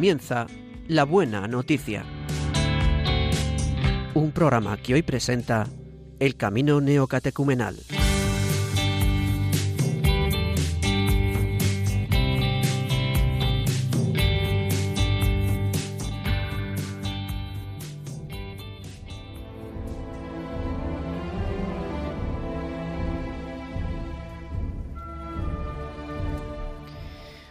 comienza La Buena Noticia. Un programa que hoy presenta El Camino Neocatecumenal.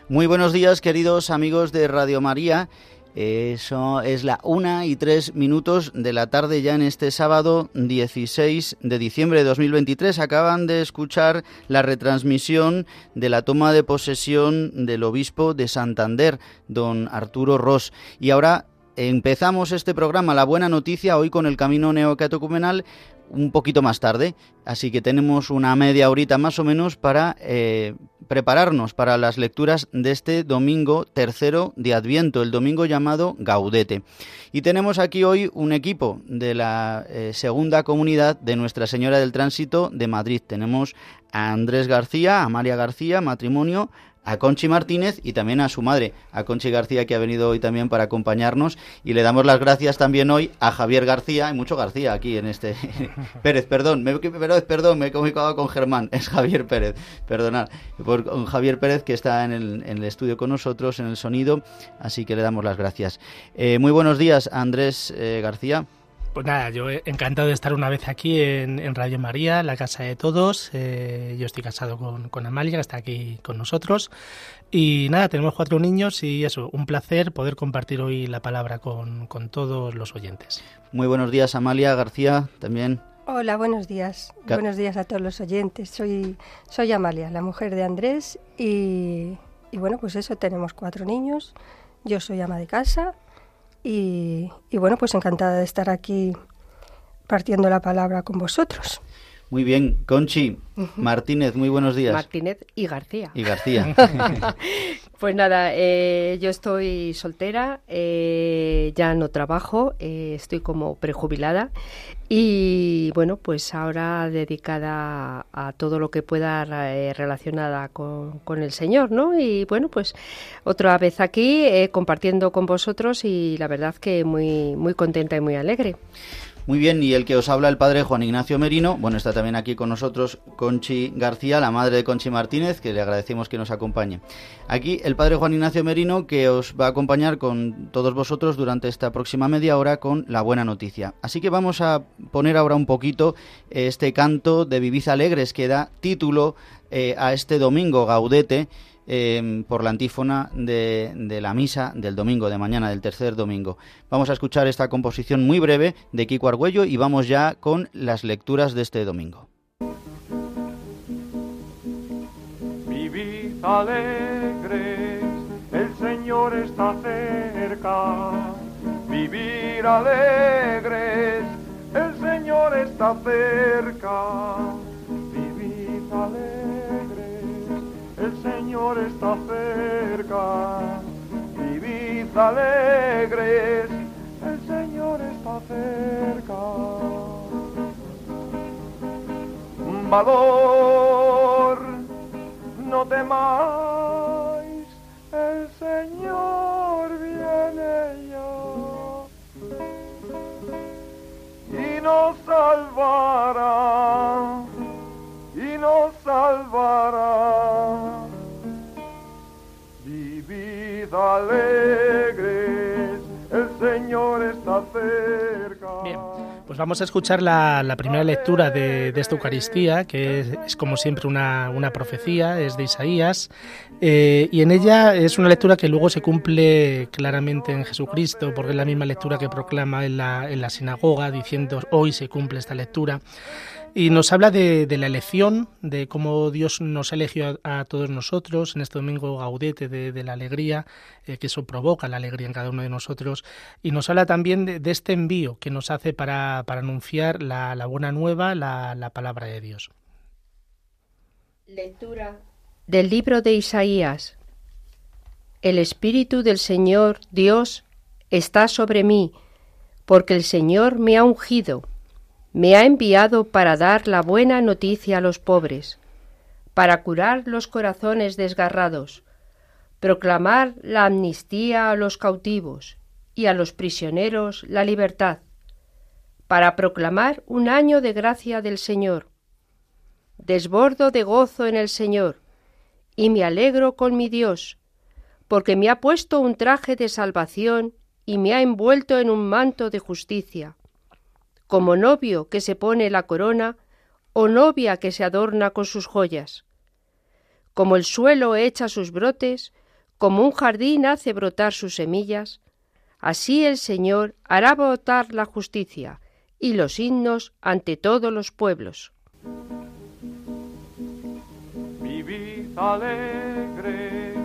Muy buenos días, queridos amigos de Radio María. Eso es la una y tres minutos de la tarde ya en este sábado 16 de diciembre de 2023. Acaban de escuchar la retransmisión de la toma de posesión del obispo de Santander, don Arturo Ross. Y ahora empezamos este programa, La Buena Noticia, hoy con el Camino Neocatecumenal, un poquito más tarde, así que tenemos una media horita más o menos para eh, prepararnos para las lecturas de este domingo tercero de Adviento, el domingo llamado Gaudete. Y tenemos aquí hoy un equipo de la eh, segunda comunidad de Nuestra Señora del Tránsito de Madrid. Tenemos a Andrés García, a María García, matrimonio, a Conchi Martínez y también a su madre, a Conchi García, que ha venido hoy también para acompañarnos. Y le damos las gracias también hoy a Javier García, hay mucho García aquí en este. Pérez, perdón, me, Pérez, me he comunicado con Germán, es Javier Pérez, perdonad. Por, con Javier Pérez, que está en el, en el, estudio con nosotros, en el sonido, así que le damos las gracias. Eh, muy buenos días, Andrés eh, García. Pues nada, yo encantado de estar una vez aquí en, Radio María, la casa de todos. Eh, yo estoy casado con, Amalia, que está aquí con nosotros. Y nada, tenemos cuatro niños y eso, un placer poder compartir hoy la palabra con, todos los oyentes. Muy buenos días, Amalia García, también. Hola, buenos días. buenos días a todos los oyentes. Soy, soy Amalia, la mujer de Andrés. Y, y bueno, pues eso, tenemos cuatro niños. Yo soy ama de casa y, bueno, pues encantada de estar aquí partiendo la palabra con vosotros. Muy bien, Conchi, Martínez, muy buenos días. Martínez y García. Y García. pues nada, eh, yo estoy soltera, eh, ya no trabajo, eh, estoy como prejubilada y bueno, pues ahora dedicada a, todo lo que pueda relacionada con, con, el Señor, ¿no? Y bueno, pues otra vez aquí compartiendo con vosotros y la verdad que muy, muy contenta y muy alegre. Muy bien, y el que os habla el padre Juan Ignacio Merino, bueno, está también aquí con nosotros Conchi García, la madre de Conchi Martínez, que le agradecemos que nos acompañe. Aquí el padre Juan Ignacio Merino, que os va a acompañar con todos vosotros durante esta próxima media hora con la buena noticia. Así que vamos a poner ahora un poquito este canto de Viviz Alegres que da título eh, a este domingo Gaudete Em, por la antífona de, la misa del domingo, de mañana, del tercer domingo. Vamos a escuchar esta composición muy breve de Kiko Argüello y vamos ya con las lecturas de este domingo. Vivid alegres, el Señor está cerca. Vivir alegres, el Señor está cerca. Señor está cerca. Vivid alegres, el Señor está cerca. Valor, no temáis, el Señor viene ya y nos salvará y nos salvará. Bien, pues vamos a escuchar la, primera lectura de, esta Eucaristía, que es, como siempre una, profecía, es de Isaías, eh, y en ella es una lectura que luego se cumple claramente en Jesucristo, porque es la misma lectura que proclama en la, en la sinagoga, diciendo hoy se cumple esta lectura. Y nos habla de, la elección, de cómo Dios nos eligió a, todos nosotros en este domingo gaudete de, la alegría, eh, que eso provoca la alegría en cada uno de nosotros. Y nos habla también de, este envío que nos hace para, anunciar la, buena nueva, la, la palabra de Dios. Lectura del libro de Isaías. El Espíritu del Señor Dios está sobre mí, porque el Señor me ha ungido me ha enviado para dar la buena noticia a los pobres, para curar los corazones desgarrados, proclamar la amnistía a los cautivos y a los prisioneros la libertad, para proclamar un año de gracia del Señor. Desbordo de gozo en el Señor, y me alegro con mi Dios, porque me ha puesto un traje de salvación y me ha envuelto en un manto de justicia, como novio que se pone la corona o novia que se adorna con sus joyas. Como el suelo echa sus brotes, como un jardín hace brotar sus semillas, así el Señor hará brotar la justicia y los himnos ante todos los pueblos. Vivid alegres,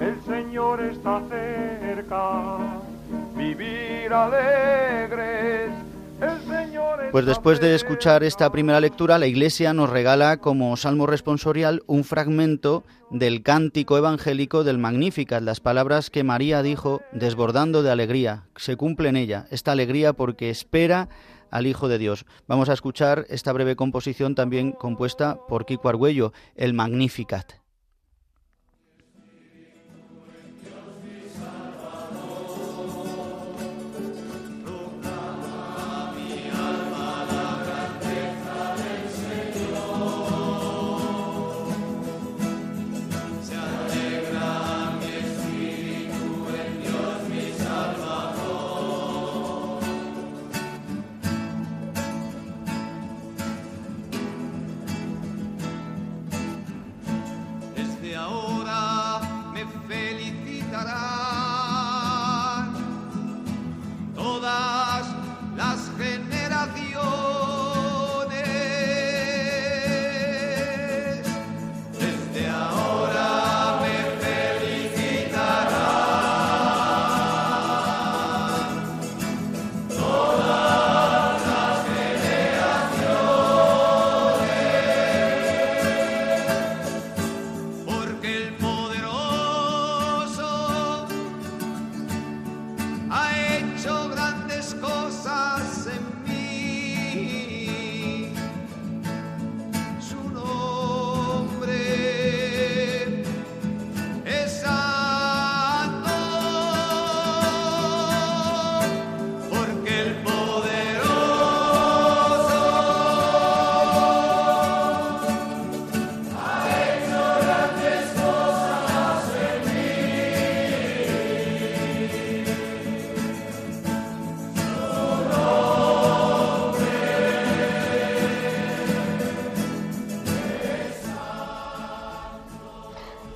el Señor está cerca. Vivir alegres, pues después de escuchar esta primera lectura, la Iglesia nos regala como salmo responsorial un fragmento del cántico evangélico del Magnificat, las palabras que María dijo desbordando de alegría. Se cumple en ella esta alegría porque espera al Hijo de Dios. Vamos a escuchar esta breve composición también compuesta por Kiko Argüello, el Magnificat. cantará.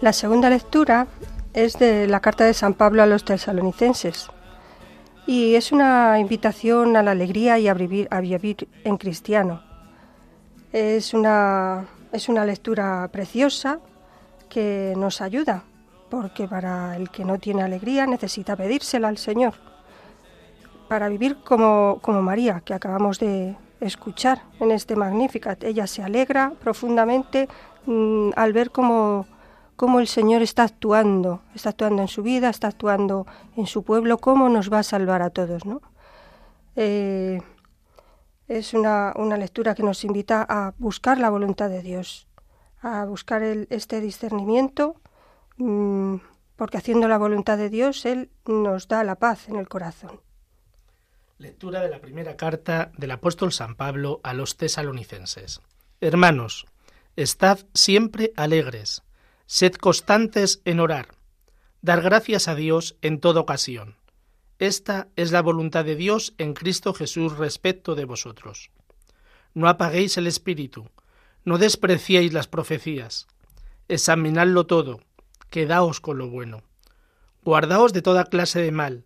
La segunda lectura es de la carta de San Pablo a los tesalonicenses y es una invitación a la alegría y a vivir, en cristiano. Es una, es una lectura preciosa que nos ayuda, porque para el que no tiene alegría necesita pedírsela al Señor, para vivir como, como María, que acabamos de escuchar en este Magnificat. Ella se alegra profundamente mm, al ver cómo cómo el Señor está actuando, está actuando en su vida, está actuando en su pueblo, cómo nos va a salvar a todos, ¿no? Eh, es una, lectura que nos invita a buscar la voluntad de Dios, a buscar este discernimiento, mm, porque haciendo la voluntad de Dios, Él nos da la paz en el corazón. Lectura de la primera carta del apóstol San Pablo a los tesalonicenses. Hermanos, estad siempre alegres Sed constantes en orar, dar gracias a Dios en toda ocasión. Esta es la voluntad de Dios en Cristo Jesús respecto de vosotros. No apaguéis el espíritu, no despreciéis las profecías, examinadlo todo, quedaos con lo bueno. Guardaos de toda clase de mal,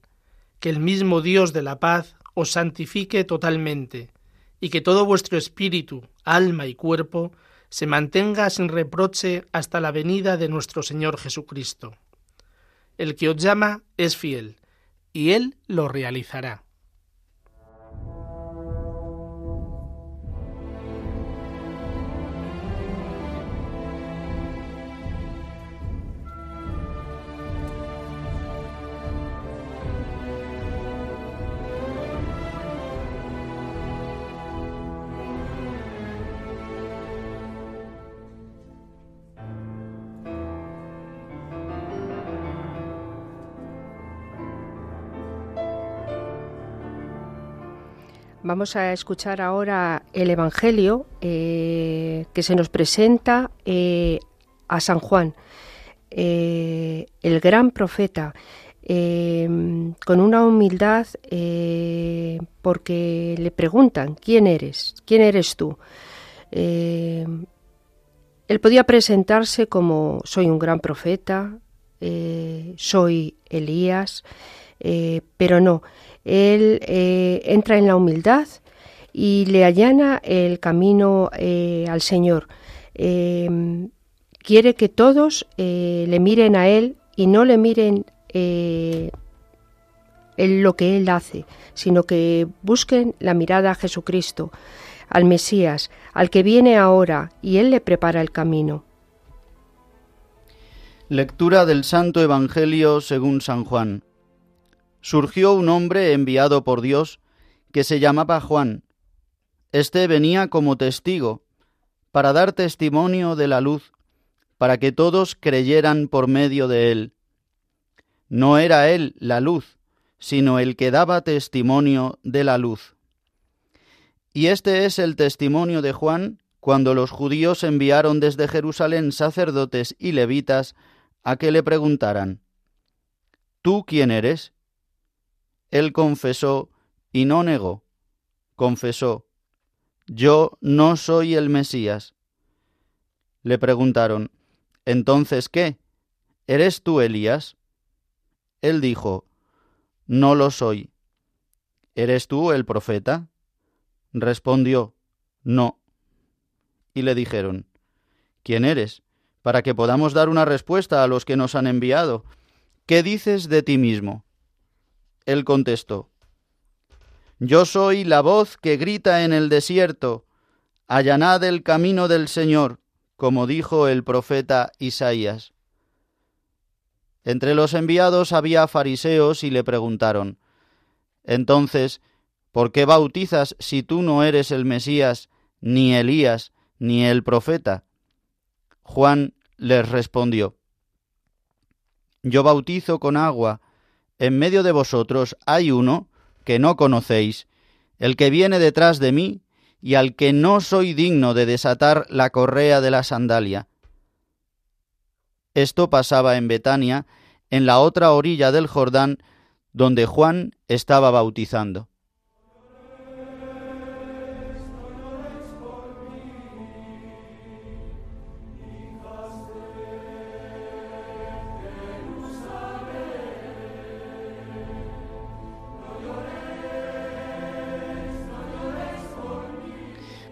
que el mismo Dios de la paz os santifique totalmente, y que todo vuestro espíritu, alma y cuerpo se mantenga sin reproche hasta la venida de nuestro Señor Jesucristo. El que os llama es fiel, y Él lo realizará. Vamos a escuchar ahora el Evangelio eh, que se nos presenta eh, a San Juan, eh, el gran profeta, con una humildad porque le preguntan, ¿quién eres? ¿Quién eres tú? él podía presentarse como soy un gran profeta, soy Elías, pero no, él eh, entra en la humildad y le allana el camino eh, al Señor. Em, quiere que todos eh, le miren a Él y no le miren en lo que Él hace, sino que busquen la mirada a Jesucristo, al Mesías, al que viene ahora, y Él le prepara el camino. Lectura del Santo Evangelio según San Juan surgió un hombre enviado por Dios que se llamaba Juan. Este venía como testigo, para dar testimonio de la luz, para que todos creyeran por medio de él. No era él la luz, sino el que daba testimonio de la luz. Y este es el testimonio de Juan cuando los judíos enviaron desde Jerusalén sacerdotes y levitas a que le preguntaran, ¿Tú quién eres? Él confesó y no negó. Confesó, yo no soy el Mesías. Le preguntaron, ¿entonces qué? ¿Eres tú Elías? Él dijo, no lo soy. ¿Eres tú el profeta? Respondió, no. Y le dijeron, ¿quién eres? Para que podamos dar una respuesta a los que nos han enviado. ¿Qué dices de ti mismo? Él contestó, Yo soy la voz que grita en el desierto, allanad el camino del Señor, como dijo el profeta Isaías. Entre los enviados había fariseos y le preguntaron, Entonces, ¿por qué bautizas si tú no eres el Mesías, ni Elías, ni el profeta? Juan les respondió, Yo bautizo con agua, en medio de vosotros hay uno que no conocéis, el que viene detrás de mí, y al que no soy digno de desatar la correa de la sandalia. Esto pasaba en Betania, en la otra orilla del Jordán, donde Juan estaba bautizando.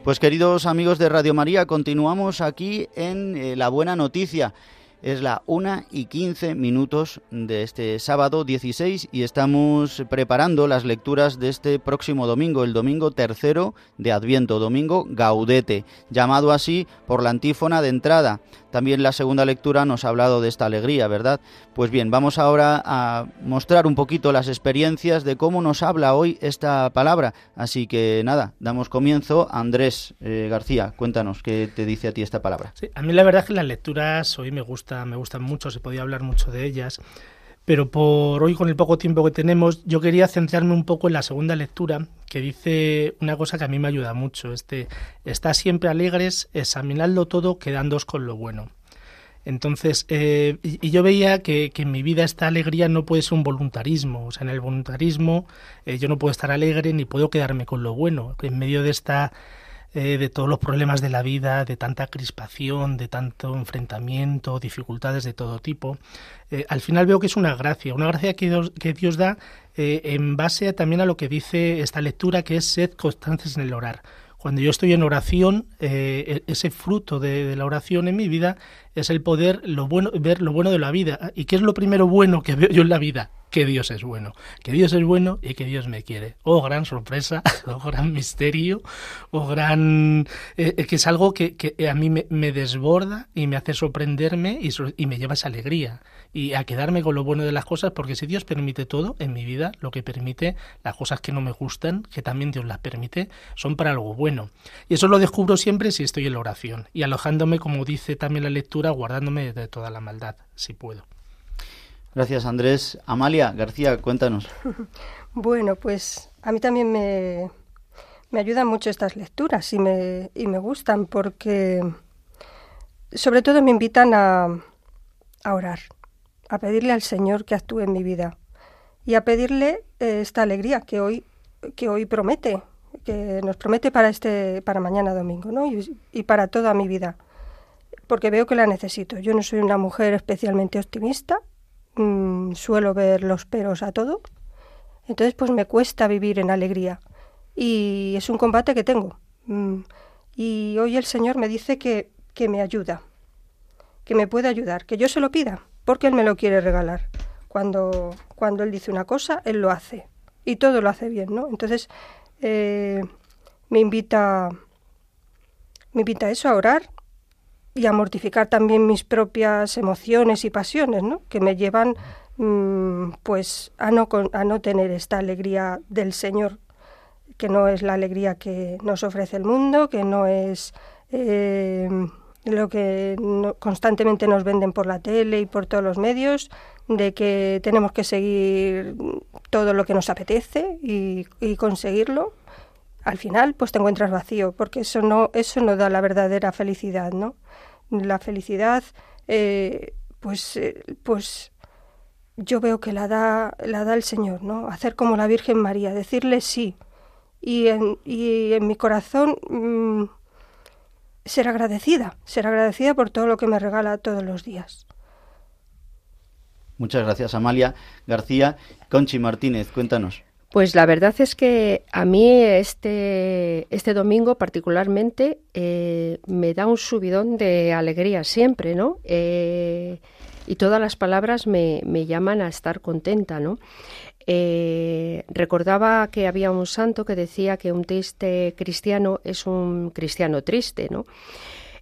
Pues queridos amigos de Radio María, continuamos aquí en eh, La Buena Noticia. Es la 1 y 15 minutos de este sábado 16 y estamos preparando las lecturas de este próximo domingo, el domingo tercero de Adviento, domingo Gaudete, llamado así por la antífona de entrada. También la segunda lectura nos ha hablado de esta alegría, ¿verdad? Pues bien, vamos ahora a mostrar un poquito las experiencias de cómo nos habla hoy esta palabra. Así que nada, damos comienzo. Andrés eh, García, cuéntanos qué te dice a ti esta palabra. Sí, a mí la verdad es que las lecturas hoy me gustan me gustan mucho, se podía hablar mucho de ellas. Pero por hoy, con el poco tiempo que tenemos, yo quería centrarme un poco en la segunda lectura, que dice una cosa que a mí me ayuda mucho. Este, está siempre alegres, examinadlo todo, quedándos con lo bueno. Entonces, eh, y, yo veía que, en mi vida esta alegría no puede ser un voluntarismo. O sea, en el voluntarismo eh, yo no puedo estar alegre ni puedo quedarme con lo bueno. En medio de esta eh, de todos los problemas de la vida, de tanta crispación, de tanto enfrentamiento, dificultades de todo tipo. Eh, al final veo que es una gracia, una gracia que Dios, que Dios da eh, en base también a lo que dice esta lectura, que es sed constantes en el orar. Cuando yo estoy en oración, e-, ese fruto de, la oración en mi vida es el poder lo bueno, ver lo bueno de la vida. ¿Y qué es lo primero bueno que veo yo en la vida? Que Dios es bueno, que Dios es bueno y que Dios me quiere. Oh, gran sorpresa, oh, gran misterio, oh, gran... Eh, eh, que es algo que, a mí me, desborda y me hace sorprenderme y, y, me lleva esa alegría y a quedarme con lo bueno de las cosas, porque si Dios permite todo en mi vida, lo que permite, las cosas que no me gustan, que también Dios las permite, son para algo bueno. Y eso lo descubro siempre si estoy en la oración y alojándome, como dice también la lectura, guardándome de toda la maldad, si puedo. Gracias, Andrés. Amalia García, cuéntanos. bueno, pues a mí también me, me ayudan mucho estas lecturas y me, y me gustan porque sobre todo me invitan a, a orar, a pedirle al Señor que actúe en mi vida y a pedirle eh, esta alegría que hoy, que hoy promete, que nos promete para este, para mañana domingo, ¿no? Y, para toda mi vida, porque veo que la necesito. Yo no soy una mujer especialmente optimista, mm, suelo ver los peros a todo, entonces pues me cuesta vivir en alegría y es un combate que tengo. Mm, y hoy el Señor me dice que, que me ayuda, que me puede ayudar, que yo se lo pida, porque Él me lo quiere regalar cuando, cuando él dice una cosa, él lo hace. Y todo lo hace bien, ¿no? Entonces, eh, me invita me invita a eso, a orar y a mortificar también mis propias emociones y pasiones, ¿no? Que me llevan mm, pues a no, a no tener esta alegría del Señor, que no es la alegría que nos ofrece el mundo, que no es eh, lo que constantemente nos venden por la tele y por todos los medios, de que tenemos que seguir todo lo que nos apetece y, conseguirlo, al final pues te encuentras vacío, porque eso no, eso no da la verdadera felicidad, ¿no? La felicidad, eh, pues, eh, pues yo veo que la da, la da el Señor, ¿no? Hacer como la Virgen María, decirle sí. Y en, y en mi corazón mm, ser agradecida, ser agradecida por todo lo que me regala todos los días. Muchas gracias, Amalia García. Conchi Martínez, cuéntanos. Pues la verdad es que a mí este, este domingo particularmente eh, me da un subidón de alegría siempre, ¿no? Eh, y todas las palabras me, me, llaman a estar contenta, ¿no? Eh, recordaba que había un santo que decía que un triste cristiano es un cristiano triste, ¿no?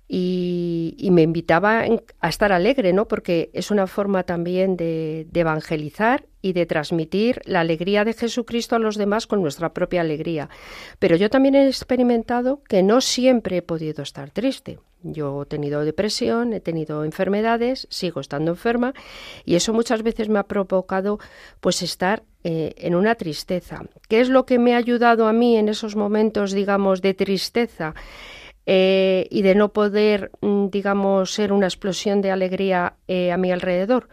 Y, me invitaba a estar alegre, ¿no? Porque es una forma también de, evangelizar y de transmitir la alegría de Jesucristo a los demás con nuestra propia alegría. Pero yo también he experimentado que no siempre he podido estar triste. Yo he tenido depresión, he tenido enfermedades, sigo estando enferma y eso muchas veces me ha provocado pues estar eh, en una tristeza. ¿Qué es lo que me ha ayudado a mí en esos momentos, digamos, de tristeza? Eh, y de no poder, mm, digamos, ser una explosión de alegría eh, a mi alrededor,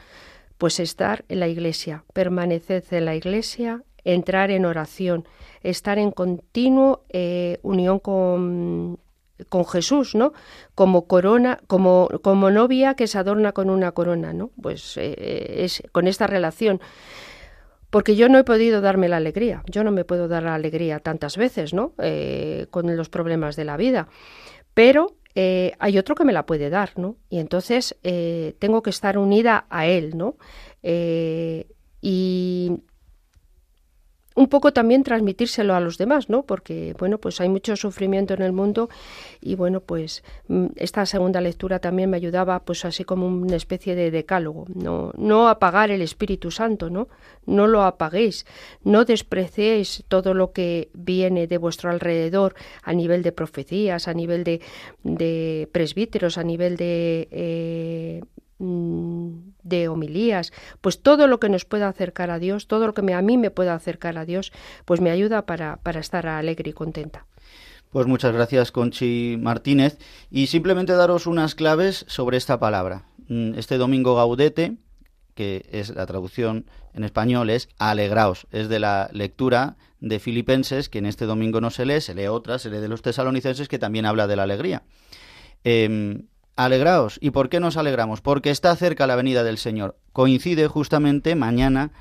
pues estar en la iglesia, permanecer en la iglesia, entrar en oración, estar en continuo eh, unión con, con Jesús, ¿no? Como corona, como, como novia que se adorna con una corona, ¿no? Pues es con esta relación porque yo no he podido darme la alegría, yo no me puedo dar la alegría tantas veces, ¿no? con los problemas de la vida pero eh, hay otro que me la puede dar, ¿no? Y entonces eh, tengo que estar unida a él, ¿no? Eh, y un poco también transmitírselo a los demás, ¿no? Porque, bueno, pues hay mucho sufrimiento en el mundo y, bueno, pues mm, esta segunda lectura también me ayudaba, pues así como una especie de decálogo, no, no apagar el Espíritu Santo, ¿no? No lo apaguéis, no despreciéis todo lo que viene de vuestro alrededor a nivel de profecías, a nivel de, de presbíteros, a nivel de eh, de homilías, pues todo lo que nos pueda acercar a Dios, todo lo que a mí me pueda acercar a Dios, pues me ayuda para, para estar alegre y contenta. Pues muchas gracias, Conchi Martínez. Y simplemente daros unas claves sobre esta palabra. Mm, este domingo gaudete, que es la traducción en español, es alegraos. Es de la lectura de Filipenses, que en este domingo no se lee, se lee otra, se lee de los tesalonicenses, que también habla de la alegría. Em, Alegraos. ¿Y por qué nos alegramos? Porque está cerca la venida del Señor. Coincide justamente mañana,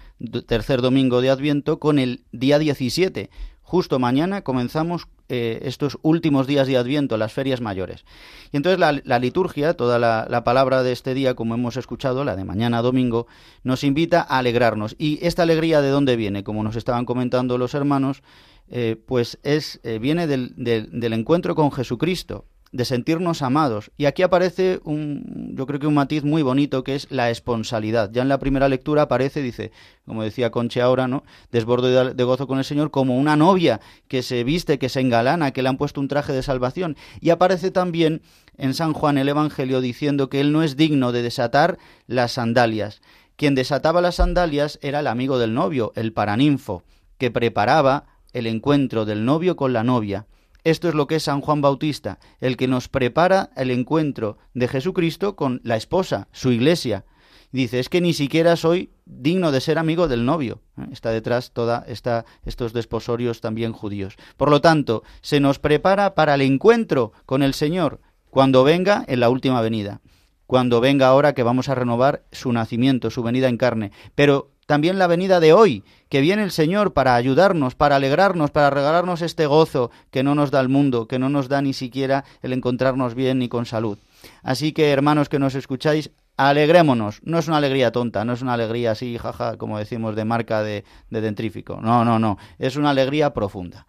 tercer domingo de Adviento, con el día 17. Justo mañana comenzamos eh, estos últimos días de Adviento, las ferias mayores. Y entonces la, liturgia, toda la, palabra de este día, como hemos escuchado, la de mañana domingo, nos invita a alegrarnos. ¿Y esta alegría de dónde viene? Como nos estaban comentando los hermanos, eh, pues es, eh, viene del, del encuentro con Jesucristo de sentirnos amados. Y aquí aparece un, yo creo que un matiz muy bonito que es la esponsalidad. Ya en la primera lectura aparece, dice, como decía Conche ahora, ¿no? Desborde de gozo con el Señor como una novia que se viste, que se engalana, que le han puesto un traje de salvación. Y aparece también en San Juan el Evangelio diciendo que él no es digno de desatar las sandalias. Quien desataba las sandalias era el amigo del novio, el paraninfo, que preparaba el encuentro del novio con la novia. Esto es lo que es San Juan Bautista, el que nos prepara el encuentro de Jesucristo con la esposa, su iglesia. Dice, es que ni siquiera soy digno de ser amigo del novio. ¿eh? Está detrás toda esta, estos desposorios también judíos. Por lo tanto, se nos prepara para el encuentro con el Señor cuando venga en la última venida. Cuando venga ahora que vamos a renovar su nacimiento, su venida en carne. Pero también la venida de hoy, que viene el Señor para ayudarnos, para alegrarnos, para regalarnos este gozo que no nos da el mundo, que no nos da ni siquiera el encontrarnos bien ni con salud. Así que, hermanos que nos escucháis, alegrémonos. No es una alegría tonta, no es una alegría así, jaja, como decimos, de marca de, de dentrífico. No, no, no. Es una alegría profunda.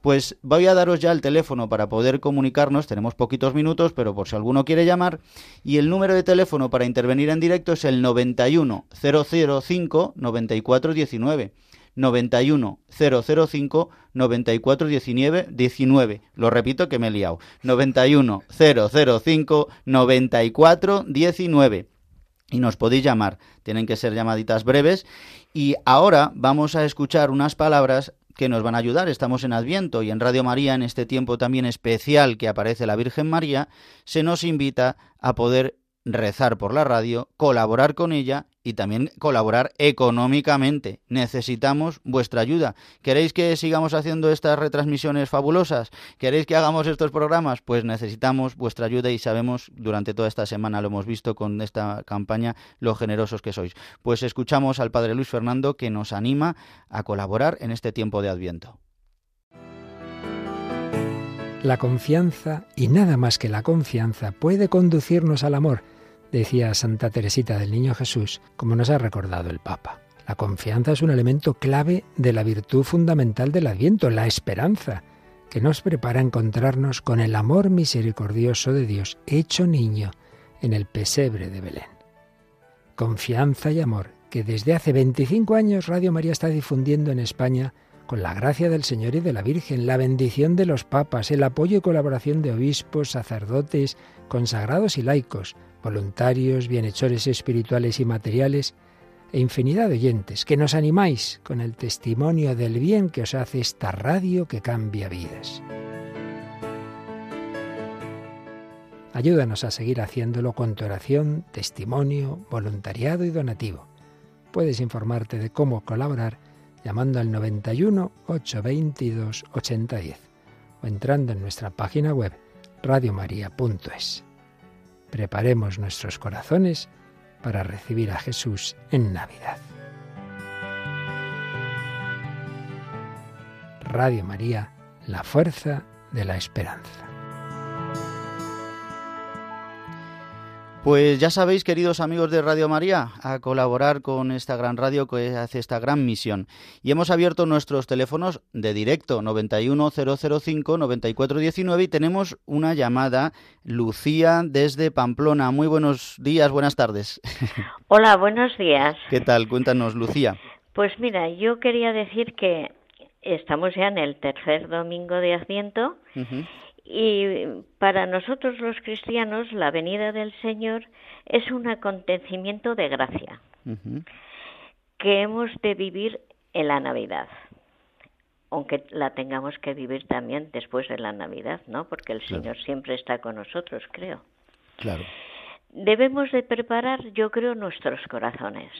Pues voy a daros ya el teléfono para poder comunicarnos, tenemos poquitos minutos, pero por si alguno quiere llamar, y el número de teléfono para intervenir en directo es el 91 005 9419. 91 005 94 19. Lo repito que me he liado. 91 005 94 19. Y nos podéis llamar. Tienen que ser llamaditas breves. Y ahora vamos a escuchar unas palabras que nos van a ayudar. Estamos en Adviento y en Radio María, en este tiempo también especial que aparece la Virgen María, se nos invita a poder rezar por la radio, colaborar con ella y también colaborar económicamente. Necesitamos vuestra ayuda. ¿Queréis que sigamos haciendo estas retransmisiones fabulosas? ¿Queréis que hagamos estos programas? Pues necesitamos vuestra ayuda y sabemos, durante toda esta semana lo hemos visto con esta campaña, lo generosos que sois. Pues escuchamos al Padre Luis Fernando que nos anima a colaborar en este tiempo de Adviento. La confianza, y nada más que la confianza, puede conducirnos al amor decía Santa Teresita del Niño Jesús, como nos ha recordado el Papa. La confianza es un elemento clave de la virtud fundamental del Adviento, la esperanza, que nos prepara a encontrarnos con el amor misericordioso de Dios hecho niño en el pesebre de Belén. Confianza y amor que desde hace 25 años Radio María está difundiendo en España con la gracia del Señor y de la Virgen, la bendición de los papas, el apoyo y colaboración de obispos, sacerdotes, consagrados y laicos, voluntarios, bienhechores espirituales y materiales, e infinidad de oyentes, que nos animáis con el testimonio del bien que os hace esta radio que cambia vidas. Ayúdanos a seguir haciéndolo con tu oración, testimonio, voluntariado y donativo. Puedes informarte de cómo colaborar llamando al 91 822 8010 o entrando en nuestra página web radiomaria.es. Preparemos nuestros corazones para recibir a Jesús en Navidad. Radio María, la fuerza de la esperanza. Pues ya sabéis, queridos amigos de Radio María, a colaborar con esta gran radio que hace esta gran misión. Y hemos abierto nuestros teléfonos de directo 91005-9419 y tenemos una llamada, Lucía, desde Pamplona. Muy buenos días, buenas tardes. Hola, buenos días. ¿Qué tal? Cuéntanos, Lucía. Pues mira, yo quería decir que estamos ya en el tercer domingo de Adviento. Y para nosotros los cristianos la venida del Señor es un acontecimiento de gracia que hemos de vivir en la Navidad, aunque la tengamos que vivir también después de la Navidad, ¿no? Porque el Señor siempre está con nosotros, creo. Claro. Debemos de preparar, yo creo, nuestros corazones,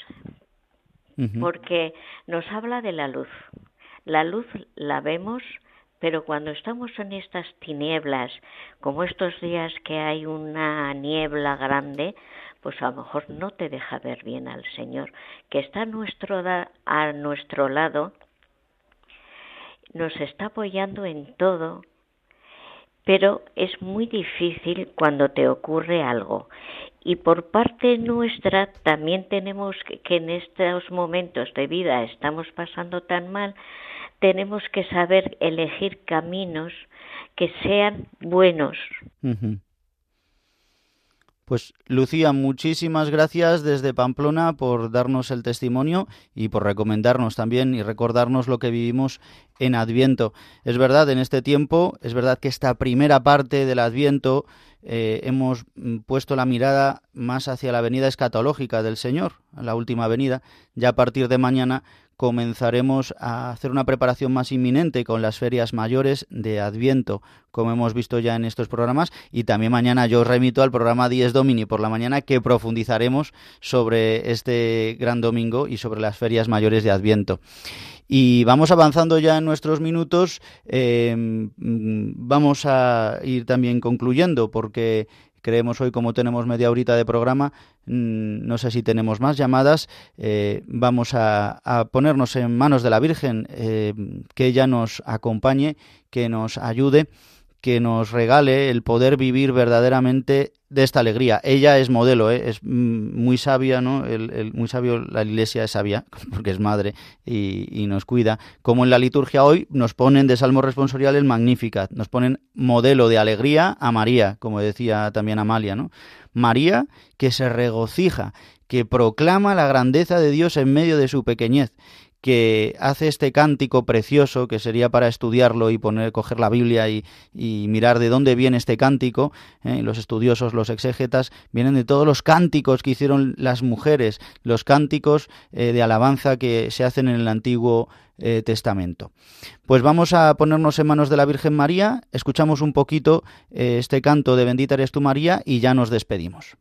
porque nos habla de la luz. La luz la vemos pero cuando estamos en estas tinieblas, como estos días que hay una niebla grande, pues a lo mejor no te deja ver bien al Señor, que está a nuestro, a nuestro lado, nos está apoyando en todo, pero es muy difícil cuando te ocurre algo. Y por parte nuestra también tenemos que, que en estos momentos de vida estamos pasando tan mal, tenemos que saber elegir caminos que sean buenos. Pues Lucía, muchísimas gracias desde Pamplona por darnos el testimonio y por recomendarnos también y recordarnos lo que vivimos en Adviento. Es verdad, en este tiempo, es verdad que esta primera parte del Adviento eh, hemos mm, puesto la mirada más hacia la venida escatológica del Señor, la última venida. Ya a partir de mañana comenzaremos a hacer una preparación más inminente con las ferias mayores de Adviento, como hemos visto ya en estos programas, y también mañana yo os remito al programa 10 Domini por la mañana que profundizaremos sobre este gran domingo y sobre las ferias mayores de Adviento. Y vamos avanzando ya en nuestros minutos. Em, vamos a ir también concluyendo porque creemos hoy, como tenemos media horita de programa, mm, no sé si tenemos más llamadas, eh, vamos a, ponernos en manos de la Virgen, eh, que ella nos acompañe, que nos ayude que nos regale el poder vivir verdaderamente de esta alegría. Ella es modelo, ¿eh? es muy sabia, ¿no? El, muy sabio, la iglesia es sabia, porque es madre y, nos cuida. Como en la liturgia hoy nos ponen de Salmo responsorial el Magnificat, nos ponen modelo de alegría a María, como decía también Amalia, ¿no? María que se regocija, que proclama la grandeza de Dios en medio de su pequeñez, que hace este cántico precioso, que sería para estudiarlo y poner, coger la Biblia y, mirar de dónde viene este cántico. ¿eh? Los estudiosos, los exégetas, vienen de todos los cánticos que hicieron las mujeres, los cánticos eh, de alabanza que se hacen en el Antiguo eh, Testamento. Pues vamos a ponernos en manos de la Virgen María, escuchamos un poquito este canto de Bendita eres tú María y ya nos despedimos.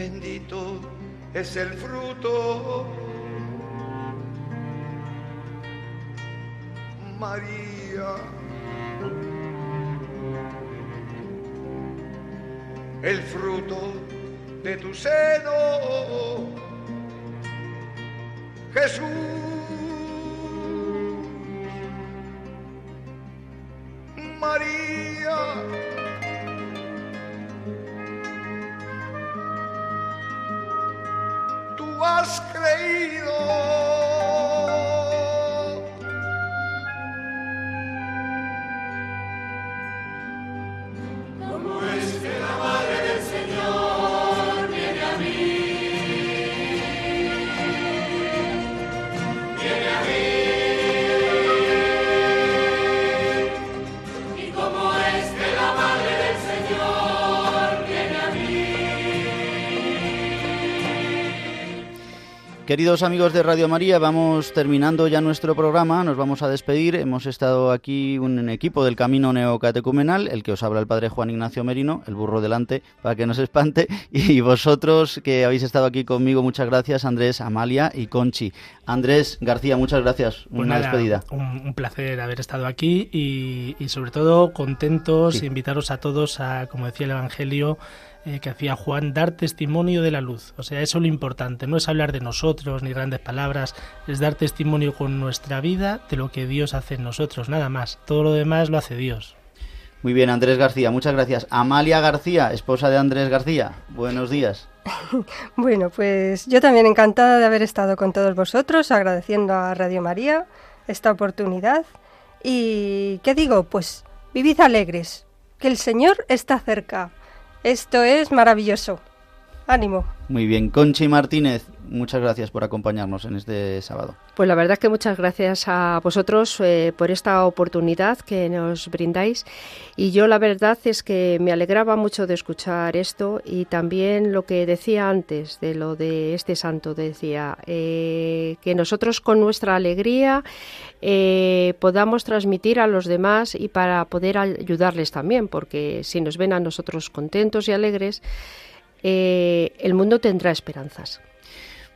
Bendito es el fruto María. El fruto de tu seno, Jesús. Queridos amigos de Radio María, vamos terminando ya nuestro programa, nos vamos a despedir. Hemos estado aquí un equipo del Camino Neocatecumenal, el que os habla el Padre Juan Ignacio Merino, el burro delante, para que no se espante, y vosotros que habéis estado aquí conmigo, muchas gracias, Andrés, Amalia y Conchi. Andrés García, muchas gracias. Pues una despedida. Un, placer haber estado aquí y, sobre todo contentos, invitaros a todos a, como decía el Evangelio, eh, que hacía Juan, dar testimonio de la luz. O sea, eso es lo importante, no es hablar de nosotros ni grandes palabras, es dar testimonio con nuestra vida de lo que Dios hace en nosotros, nada más. Todo lo demás lo hace Dios. Muy bien, Andrés García, muchas gracias. Amalia García, esposa de Andrés García, buenos días. bueno, pues yo también encantada de haber estado con todos vosotros, agradeciendo a Radio María esta oportunidad. ¿Y qué digo? Pues vivid alegres, que el Señor está cerca. Esto es maravilloso. Ánimo. Muy bien, Conchi Martínez, muchas gracias por acompañarnos en este sábado. Pues la verdad que muchas gracias a vosotros eh, por esta oportunidad que nos brindáis. Y yo la verdad es que me alegraba mucho de escuchar esto y también lo que decía antes de lo de este santo, decía eh, que nosotros con nuestra alegría eh, podamos transmitir a los demás y para poder ayudarles también, porque si nos ven a nosotros contentos y alegres, el mundo tendrá esperanzas.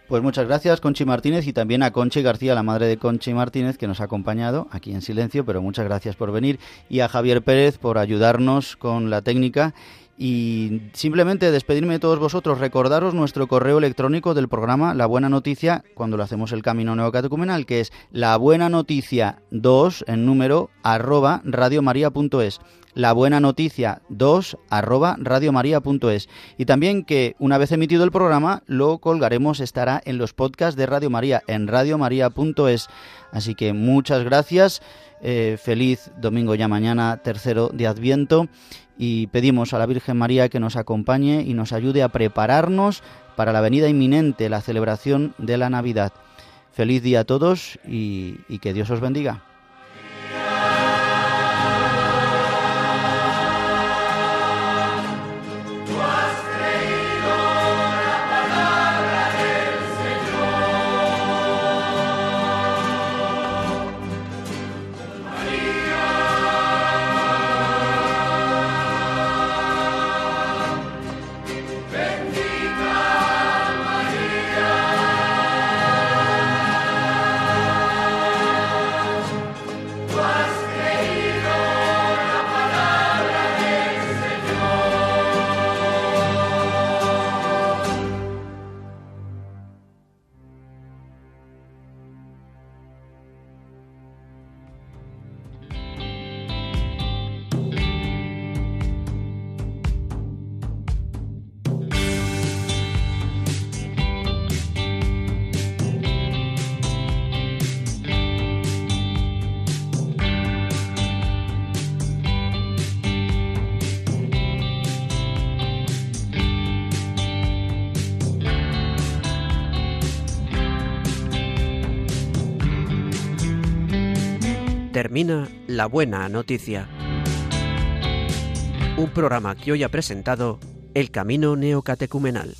Pues muchas gracias, Conchi Martínez, y también a Conchi García, la madre de Conchi Martínez, que nos ha acompañado aquí en silencio, pero muchas gracias por venir, y a Javier Pérez por ayudarnos con la técnica. Y simplemente despedirme de todos vosotros, recordaros nuestro correo electrónico del programa La Buena Noticia cuando lo hacemos el Camino Neocatecumenal, que es la buena noticia 2 en número arroba radiomaria.es la buena noticia 2 arroba radiomaria.es y también que una vez emitido el programa lo colgaremos, estará en los podcasts de Radio María en radiomaria.es. Así que muchas gracias, eh, feliz domingo ya mañana, tercero de Adviento y pedimos a la Virgen María que nos acompañe y nos ayude a prepararnos para la venida inminente, la celebración de la Navidad. Feliz día a todos y que Dios os bendiga. Termina La Buena Noticia. Un programa que hoy ha presentado El Camino Neocatecumenal.